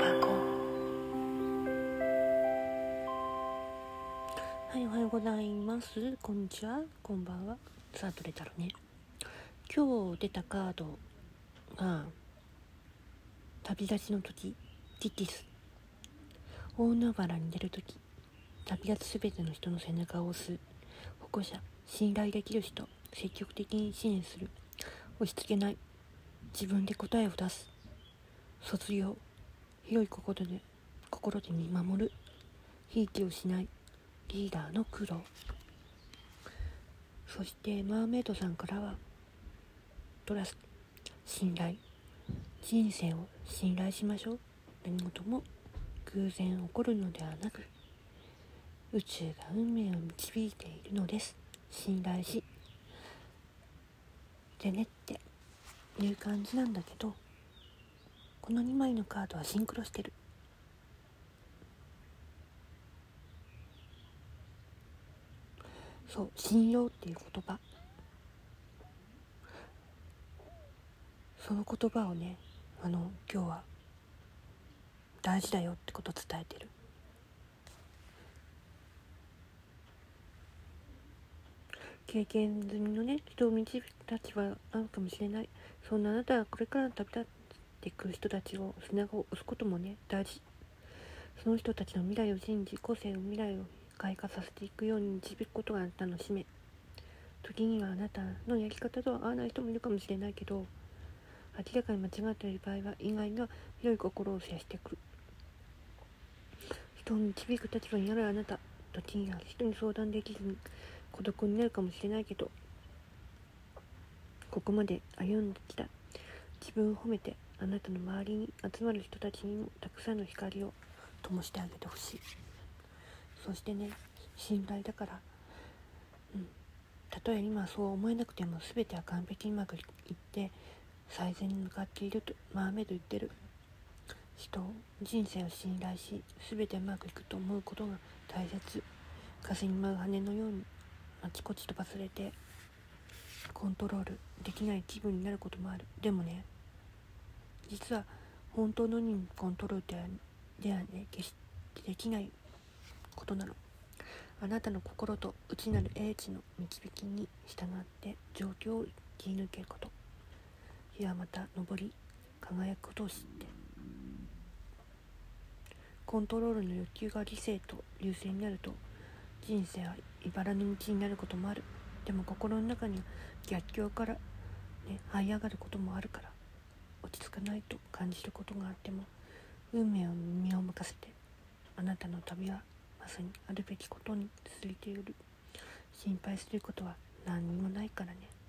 箱。はいおはようございます。こんにちは。こんばんは。さあどれだろうね。今日出たカードが旅立ちの時ティティス。大海原に出る時旅立つすべての人の背中を押す。保護者信頼できる人積極的に支援する。押し付けない。自分で答えを出す。卒業。広い心で心で見守る。ひいきをしない。リーダーの苦労。そしてマーメイドさんからはトラス信頼。人生を信頼しましょう。何事も偶然起こるのではなく宇宙が運命を導いているのです。信頼し。でねっていう感じなんだけどこの2枚のカードはシンクロしてる。そう信用っていう言葉。その言葉をねあの今日は大事だよってこと伝えてる。経験済みのね人を導く立場あるかもしれない。そんなあなたはこれからの旅立ってくる人たちを背中を押すこともね大事。その人たちの未来を信じ個性の未来を開花させていくように導くことがあなたの使命時にはあなたのやり方とは合わない人もいるかもしれないけど明らかに間違っている場合は意外が広い心を制してく。る人を導く立場にあるあなた時には人に相談できずに孤独になるかもしれないけどここまで歩んできた。自分を褒めてあなたの周りに集まる人たちにもたくさんの光を灯してあげてほしい。そしてね信頼だから。うん。たとえ今そう思えなくても全ては完璧にうまくいって最善に向かっているとマーメイド言ってる。人人生を信頼し全てうまくいくと思うことが大切。風に舞う羽のようにあちこち飛ばされてコントロールできない気分になることもある。でもね実は本当の意味にコントロールではではね決してできないことなの。あなたの心と内なる英知の導きに従って状況を切り抜けること。日はまた昇り輝くことを知って。コントロールの欲求が理性と優勢になると人生は茨の道になることもある。でも心の中には逆境から、ね、這い上がることもあるから。落ち着かないと感じることがあっても運命を身を任せてあなたの旅はまさにあるべきことに続いている。心配することは何にもないからね。